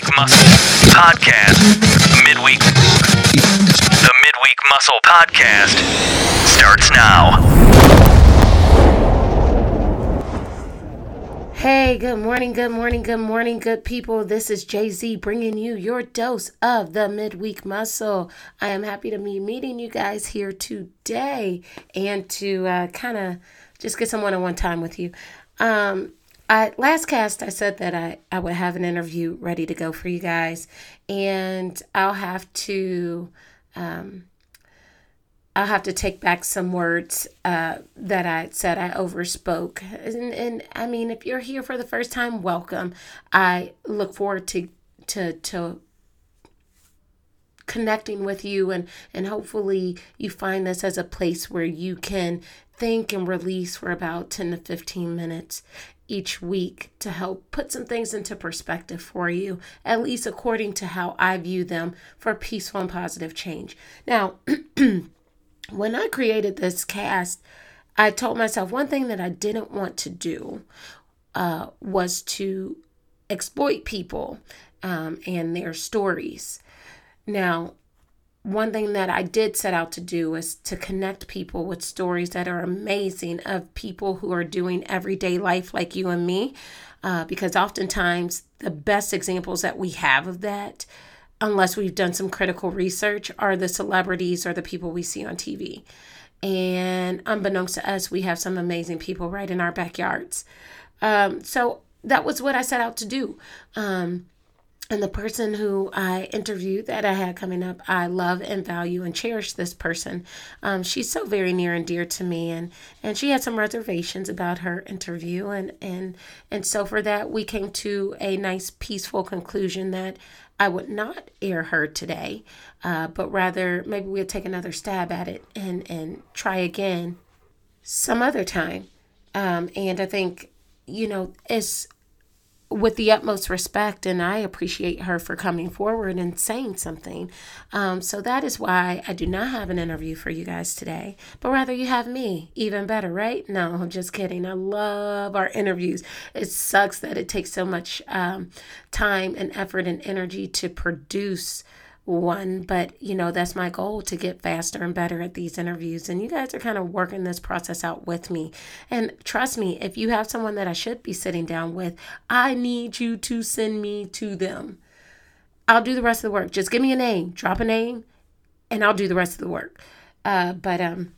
Midweek Muscle Podcast. Midweek. The Midweek Muscle Podcast starts now. Hey, good morning, good morning, good morning, good people. This is Jay Z bringing you your dose of the midweek muscle. I am happy to be meeting you guys here today and to uh, kind of just get some one on one time with you. Um, I, last cast, I said that I, I would have an interview ready to go for you guys, and I'll have to. Um, I'll have to take back some words uh, that I said I overspoke. And, and I mean, if you're here for the first time, welcome. I look forward to to to connecting with you and and hopefully you find this as a place where you can think and release for about 10 to 15 minutes each week to help put some things into perspective for you, at least according to how I view them for peaceful and positive change. Now, when I created this cast, I told myself one thing that I didn't want to do uh, was to exploit people um, and their stories. Now, one thing that I did set out to do is to connect people with stories that are amazing of people who are doing everyday life like you and me. Uh, because oftentimes the best examples that we have of that, unless we've done some critical research, are the celebrities or the people we see on TV. And unbeknownst to us, we have some amazing people right in our backyards. Um, so that was what I set out to do. Um, and the person who I interviewed that I had coming up, I love and value and cherish this person. Um, she's so very near and dear to me, and and she had some reservations about her interview, and and and so for that we came to a nice peaceful conclusion that I would not air her today, uh, but rather maybe we'd take another stab at it and and try again some other time. Um, and I think you know it's with the utmost respect, and I appreciate her for coming forward and saying something. Um, so that is why I do not have an interview for you guys today, but rather you have me. Even better, right? No, I'm just kidding. I love our interviews. It sucks that it takes so much um, time and effort and energy to produce one, but you know, that's my goal to get faster and better at these interviews. And you guys are kind of working this process out with me. And trust me, if you have someone that I should be sitting down with, I need you to send me to them. I'll do the rest of the work. Just give me a name, drop a name, and I'll do the rest of the work. Uh, but um,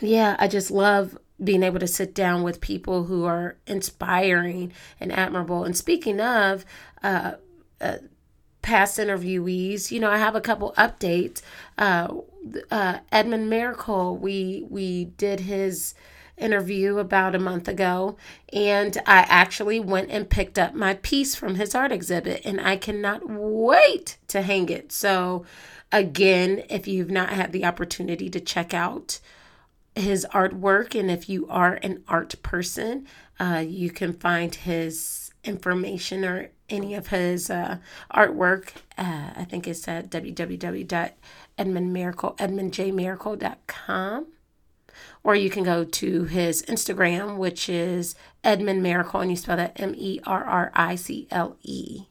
yeah, I just love being able to sit down with people who are inspiring and admirable. And speaking of, uh, uh, past interviewees. You know, I have a couple updates. Uh, uh, Edmund Merricle, we we did his interview about a month ago, and I actually went and picked up my piece from his art exhibit, and I cannot wait to hang it. So, again, if you've not had the opportunity to check out his artwork, and if you are an art person, uh, you can find his information or any of his uh, artwork. Uh, I think it's at www.edmundmerricle. Or you can go to his Instagram, which is Edmund Merricle, and you spell that M E R R I C L E.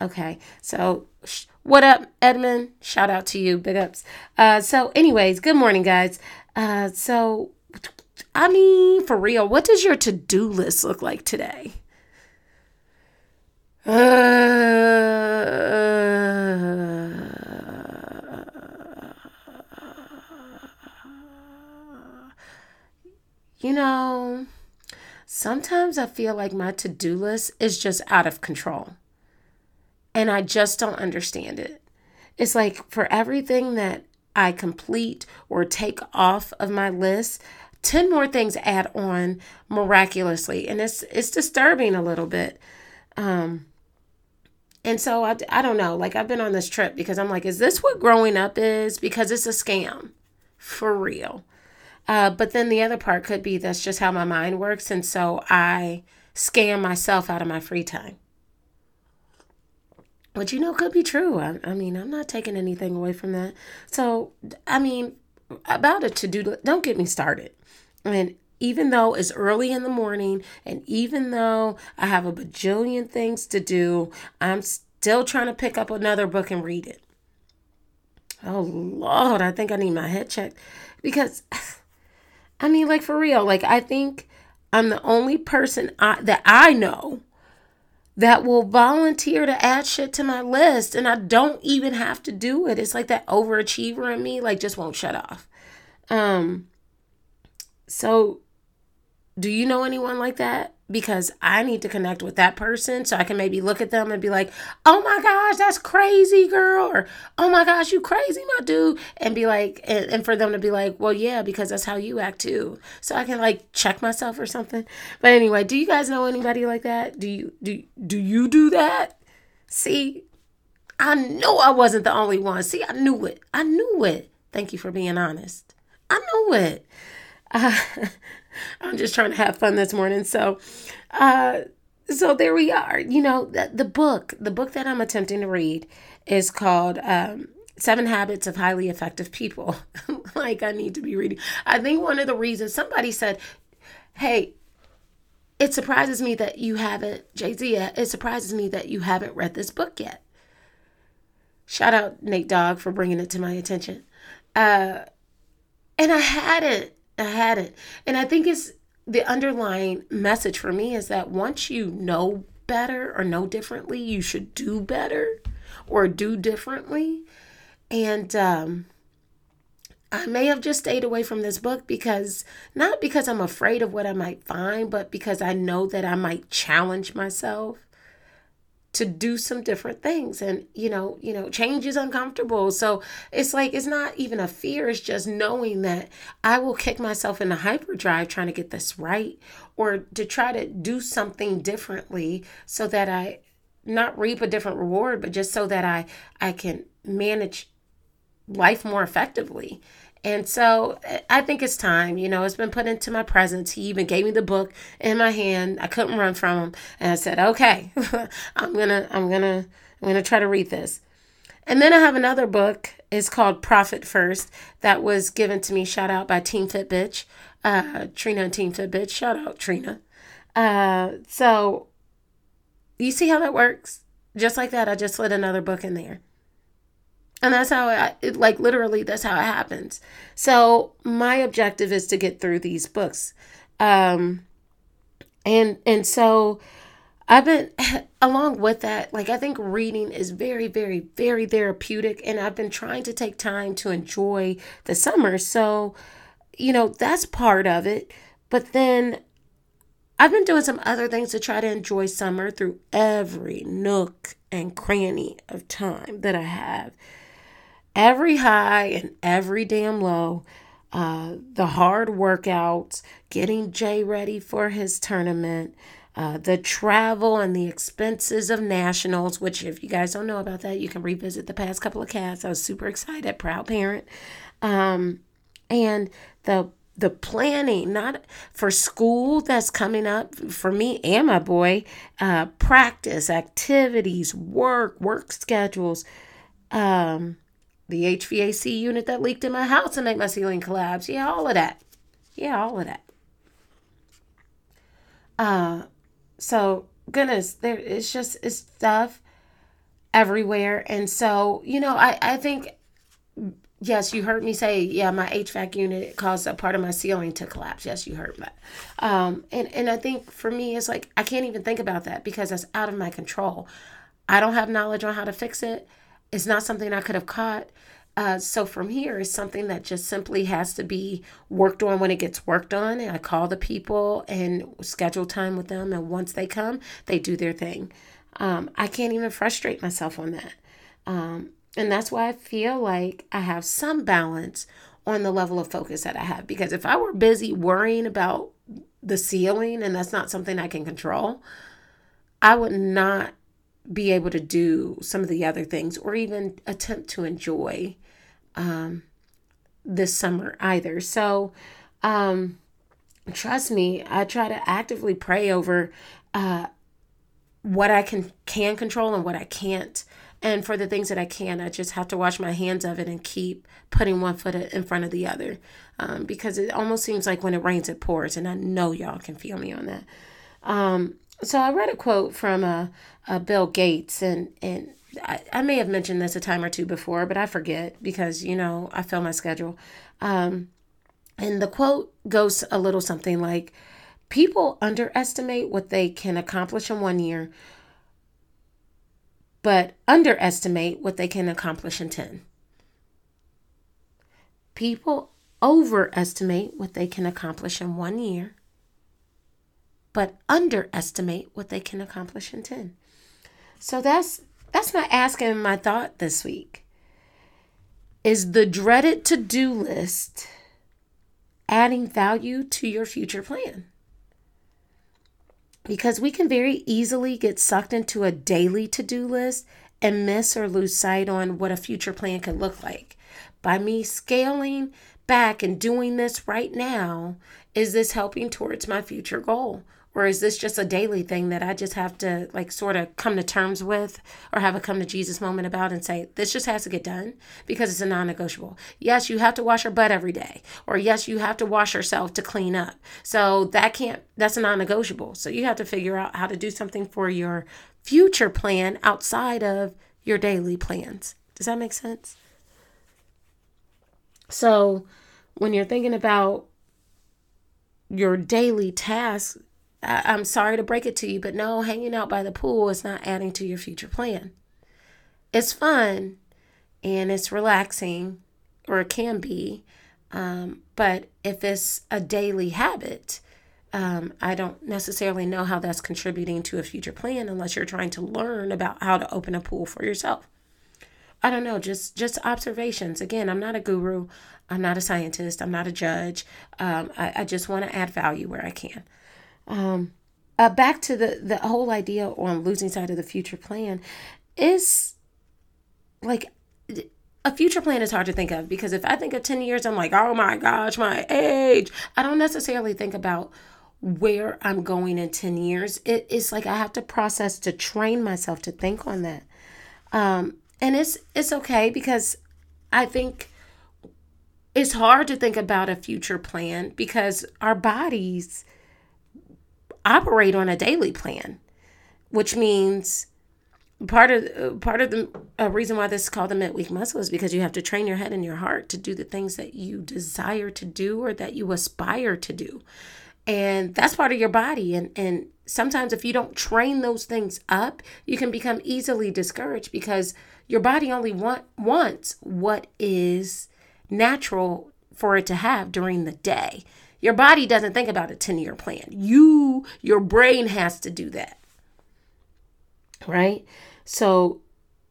Okay, so sh- what up, Edmund? Shout out to you, big ups. Uh, so, anyways, good morning, guys. Uh, so, I mean, for real, what does your to do list look like today? You know, sometimes I feel like my to do list is just out of control. And I just don't understand it. It's like for everything that I complete or take off of my list, 10 more things add on miraculously. And it's it's disturbing a little bit. Um, and so I, I don't know. Like, I've been on this trip because I'm like, is this what growing up is? Because it's a scam for real. Uh, but then the other part could be that's just how my mind works. And so I scam myself out of my free time. Which, you know, could be true. I, I mean, I'm not taking anything away from that. So, I mean, about a to do, don't get me started. I mean, even though it's early in the morning and even though I have a bajillion things to do, I'm still trying to pick up another book and read it. Oh Lord, I think I need my head checked because I mean, like for real, like I think I'm the only person I, that I know that will volunteer to add shit to my list and I don't even have to do it. It's like that overachiever in me like just won't shut off. Um so do you know anyone like that? Because I need to connect with that person so I can maybe look at them and be like, oh my gosh, that's crazy, girl. Or, oh my gosh, you crazy, my dude. And be like, and, and for them to be like, well, yeah, because that's how you act too. So I can like check myself or something. But anyway, do you guys know anybody like that? Do you, do, do you do that? See, I knew I wasn't the only one. See, I knew it. I knew it. Thank you for being honest. I knew it. Uh, I'm just trying to have fun this morning. So, uh, so there we are. You know, the, the book, the book that I'm attempting to read is called um, Seven Habits of Highly Effective People. like, I need to be reading. I think one of the reasons somebody said, Hey, it surprises me that you haven't, Jay Z, it surprises me that you haven't read this book yet. Shout out Nate Dogg for bringing it to my attention. Uh, and I hadn't. I had it. And I think it's the underlying message for me is that once you know better or know differently, you should do better or do differently. And um, I may have just stayed away from this book because not because I'm afraid of what I might find, but because I know that I might challenge myself to do some different things and you know you know change is uncomfortable. So it's like it's not even a fear. It's just knowing that i will kick myself in the hyperdrive trying to get this right or to try to do something differently so that i not reap a different reward but just so that i i can manage life more effectively and so I think it's time, you know, it's been put into my presence. He even gave me the book in my hand. I couldn't run from him. And I said, okay, I'm going to, I'm going to, I'm going to try to read this. And then I have another book. It's called Profit First that was given to me. Shout out by Team Fit Bitch, uh, Trina and Team Fit Bitch. Shout out Trina. Uh, so you see how that works? Just like that, I just slid another book in there and that's how it like literally that's how it happens. So my objective is to get through these books. Um and and so i've been along with that like i think reading is very very very therapeutic and i've been trying to take time to enjoy the summer. So you know that's part of it. But then I've been doing some other things to try to enjoy summer through every nook and cranny of time that I have every high and every damn low. Uh, the hard workouts, getting Jay ready for his tournament, uh, the travel and the expenses of nationals, which, if you guys don't know about that, you can revisit the past couple of casts. I was super excited, proud parent. Um, and the the planning, not for school that's coming up for me and my boy, uh, practice, activities, work, work schedules. Um, the HVAC unit that leaked in my house and made my ceiling collapse. Yeah, all of that. Yeah, all of that. Uh, so goodness, there it's just it's stuff everywhere, and so you know, I I think yes, you heard me say yeah, my HVAC unit caused a part of my ceiling to collapse. Yes, you heard that. Um, and and I think for me, it's like I can't even think about that because that's out of my control. I don't have knowledge on how to fix it. It's not something I could have caught. Uh, so from here is something that just simply has to be worked on when it gets worked on. And I call the people and schedule time with them. And once they come, they do their thing. Um, I can't even frustrate myself on that. Um, and that's why I feel like I have some balance on the level of focus that I have. Because if I were busy worrying about the ceiling and that's not something I can control, I would not be able to do some of the other things or even attempt to enjoy um, this summer either. So, um, trust me, I try to actively pray over uh, what I can can control and what I can't. And for the things that I can, I just have to wash my hands of it and keep putting one foot in front of the other. Um, because it almost seems like when it rains, it pours. And I know y'all can feel me on that. Um, so I read a quote from uh, uh, Bill Gates, and and I, I may have mentioned this a time or two before, but I forget because, you know, I fill my schedule. Um, and the quote goes a little something like People underestimate what they can accomplish in one year, but underestimate what they can accomplish in 10. People overestimate what they can accomplish in one year, but underestimate what they can accomplish in 10. So that's that's my ask and my thought this week. Is the dreaded to-do list adding value to your future plan? Because we can very easily get sucked into a daily to-do list and miss or lose sight on what a future plan could look like. By me scaling back and doing this right now, is this helping towards my future goal? Or is this just a daily thing that I just have to like sort of come to terms with or have a come to Jesus moment about and say, this just has to get done because it's a non negotiable? Yes, you have to wash your butt every day. Or yes, you have to wash yourself to clean up. So that can't, that's a non negotiable. So you have to figure out how to do something for your future plan outside of your daily plans. Does that make sense? So when you're thinking about your daily tasks, I, am sorry to break it to you, but no, hanging out by the pool is not adding to your future plan. It's fun and it's relaxing, or it can be. Um, but if it's a daily habit, um, I don't necessarily know how that's contributing to a future plan unless you're trying to learn about how to open a pool for yourself. I don't know, just just observations. Again, I'm not a guru, I'm not a scientist, I'm not a judge. Um, I, I just want to add value where I can. Um, uh, back to the the whole idea on losing sight of the future plan is like a future plan is hard to think of because if I think of 10 years, I'm like, oh my gosh, my age. I don't necessarily think about where I'm going in 10 years. It, it's like I have to process to train myself to think on that. Um, and it's it's okay because I think it's hard to think about a future plan because our bodies operate on a daily plan, which means part of part of the reason why this is called the midweek muscle is because you have to train your head and your heart to do the things that you desire to do or that you aspire to do. And that's part of your body. And and sometimes if you don't train those things up you can become easily discouraged because your body only want wants what is natural for it to have during the day your body doesn't think about a 10 year plan. You, your brain has to do that. Right? So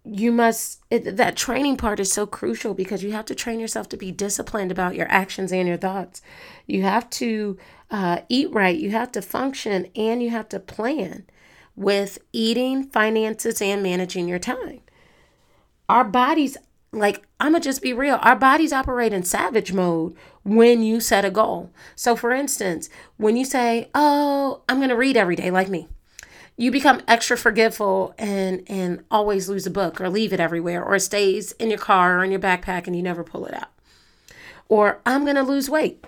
you must, it, that training part is so crucial because you have to train yourself to be disciplined about your actions and your thoughts. You have to uh, eat right, you have to function, and you have to plan with eating, finances, and managing your time. Our bodies like i'm gonna just be real. Our bodies operate in savage mode when you set a goal. So for instance when you say oh i'm gonna read every day like me you become extra forgetful and and always lose a book or leave it everywhere or it stays in your car or in your backpack and you never pull it out. Or i'm gonna lose weight.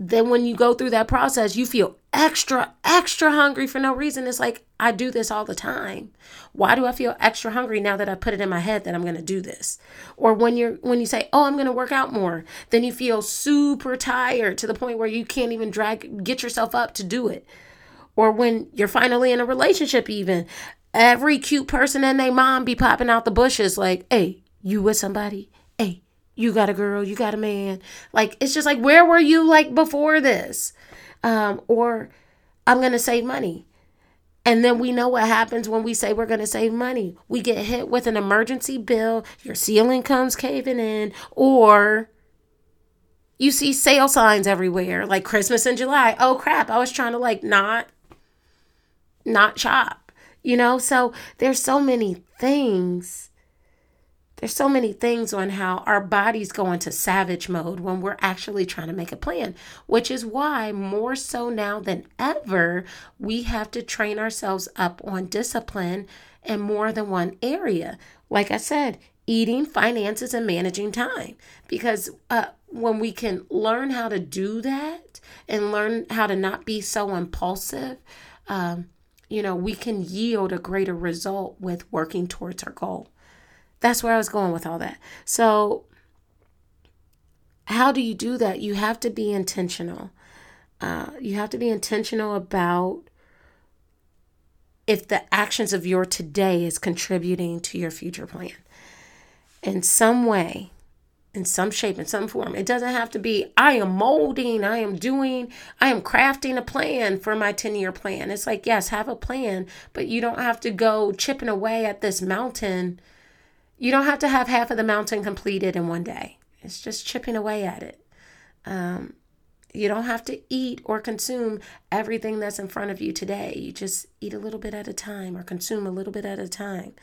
Then when you go through that process, you feel extra, extra hungry for no reason. It's like, I do this all the time. Why do I feel extra hungry now that I put it in my head that I'm going to do this? Or when you're when you say, "Oh, I'm going to work out more," then you feel super tired to the point where you can't even drag get yourself up to do it. Or when you're finally in a relationship even, every cute person and their mom be popping out the bushes like, "Hey, you with somebody? Hey, you got a girl, you got a man. Like it's just like where were you like before this? Um, or I'm gonna save money. And then we know what happens when we say we're going to save money. We get hit with an emergency bill, your ceiling comes caving in, or you see sale signs everywhere like Christmas in July. Oh crap, I was trying to like not not shop. You know, so there's so many things there's so many things on how our bodies go into savage mode when we're actually trying to make a plan, which is why more so now than ever, we have to train ourselves up on discipline in more than one area. Like I said, eating, finances, and managing time. Because uh, when we can learn how to do that and learn how to not be so impulsive, um, you know, we can yield a greater result with working towards our goal. That's where I was going with all that. So, how do you do that? You have to be intentional. Uh, you have to be intentional about if the actions of your today is contributing to your future plan in some way in some shape in some form it doesn't have to be i am molding i am doing i am crafting a plan for my 10 year plan it's like yes have a plan but you don't have to go chipping away at this mountain you don't have to have half of the mountain completed in one day it's just chipping away at it um, you don't have to eat or consume everything that's in front of you today. You just eat a little bit at a time or consume a little bit at a time.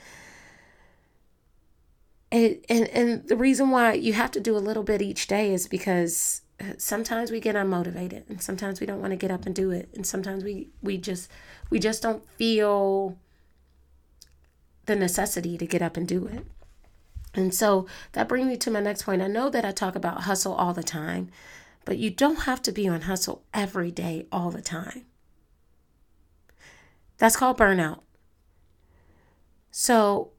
And, and, and the reason why you have to do a little bit each day is because uh, sometimes we get unmotivated and sometimes we don't want to get up and do it and sometimes we we just we just don't feel the necessity to get up and do it and so that brings me to my next point i know that i talk about hustle all the time but you don't have to be on hustle every day, all the time. That's called burnout. So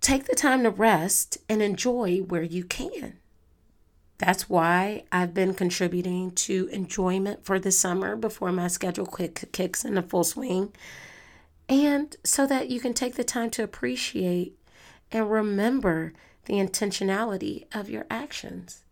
take the time to rest and enjoy where you can. That's why I've been contributing to enjoyment for the summer before my schedule quick kicks into full swing. And so that you can take the time to appreciate and remember the intentionality of your actions.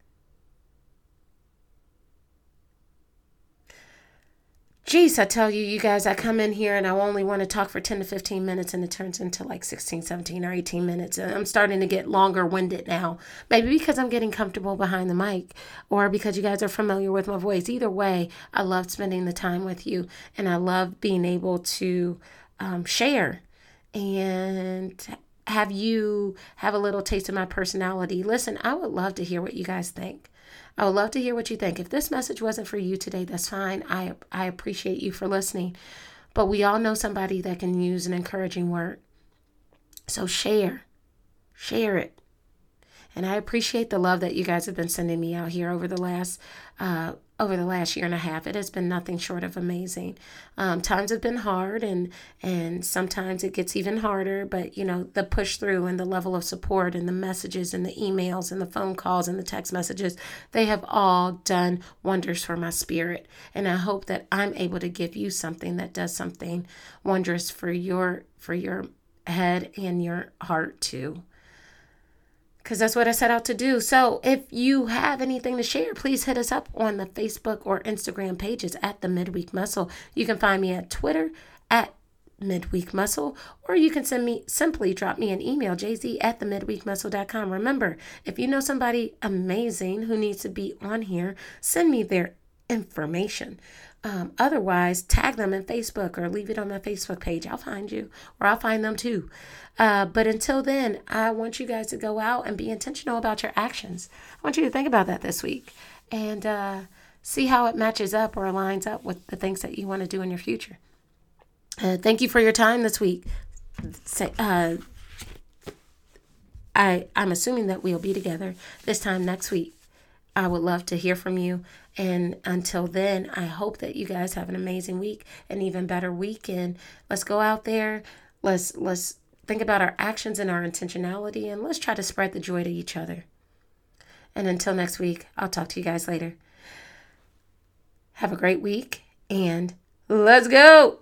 Jeez, I tell you, you guys, I come in here and I only want to talk for 10 to 15 minutes and it turns into like 16, 17, or 18 minutes. And I'm starting to get longer winded now. Maybe because I'm getting comfortable behind the mic or because you guys are familiar with my voice. Either way, I love spending the time with you and I love being able to um, share and have you have a little taste of my personality. Listen, I would love to hear what you guys think. I would love to hear what you think. If this message wasn't for you today, that's fine. I I appreciate you for listening. But we all know somebody that can use an encouraging word. So share. Share it. And I appreciate the love that you guys have been sending me out here over the last uh, over the last year and a half. It has been nothing short of amazing. Um, times have been hard, and and sometimes it gets even harder. But you know, the push through and the level of support and the messages and the emails and the phone calls and the text messages, they have all done wonders for my spirit. And I hope that I'm able to give you something that does something wondrous for your for your head and your heart too because that's what I set out to do. So if you have anything to share, please hit us up on the Facebook or Instagram pages at the Midweek Muscle. You can find me at Twitter at midweek muscle or you can send me simply drop me an email jz at the midweekmuscle.com remember if you know somebody amazing who needs to be on here send me their information um, otherwise, tag them in Facebook or leave it on my Facebook page. I'll find you or I'll find them too. Uh, but until then, I want you guys to go out and be intentional about your actions. I want you to think about that this week and uh, see how it matches up or aligns up with the things that you want to do in your future. Uh, thank you for your time this week. Uh, I, I'm assuming that we'll be together this time next week. I would love to hear from you. And until then, I hope that you guys have an amazing week, an even better weekend. Let's go out there. Let's let's think about our actions and our intentionality and let's try to spread the joy to each other. And until next week, I'll talk to you guys later. Have a great week and let's go.